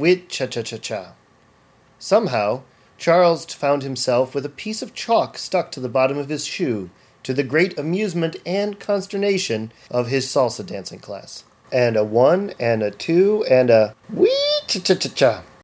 Wit cha cha cha cha. Somehow, Charles found himself with a piece of chalk stuck to the bottom of his shoe, to the great amusement and consternation of his salsa dancing class. And a one, and a two, and a wee cha cha cha cha.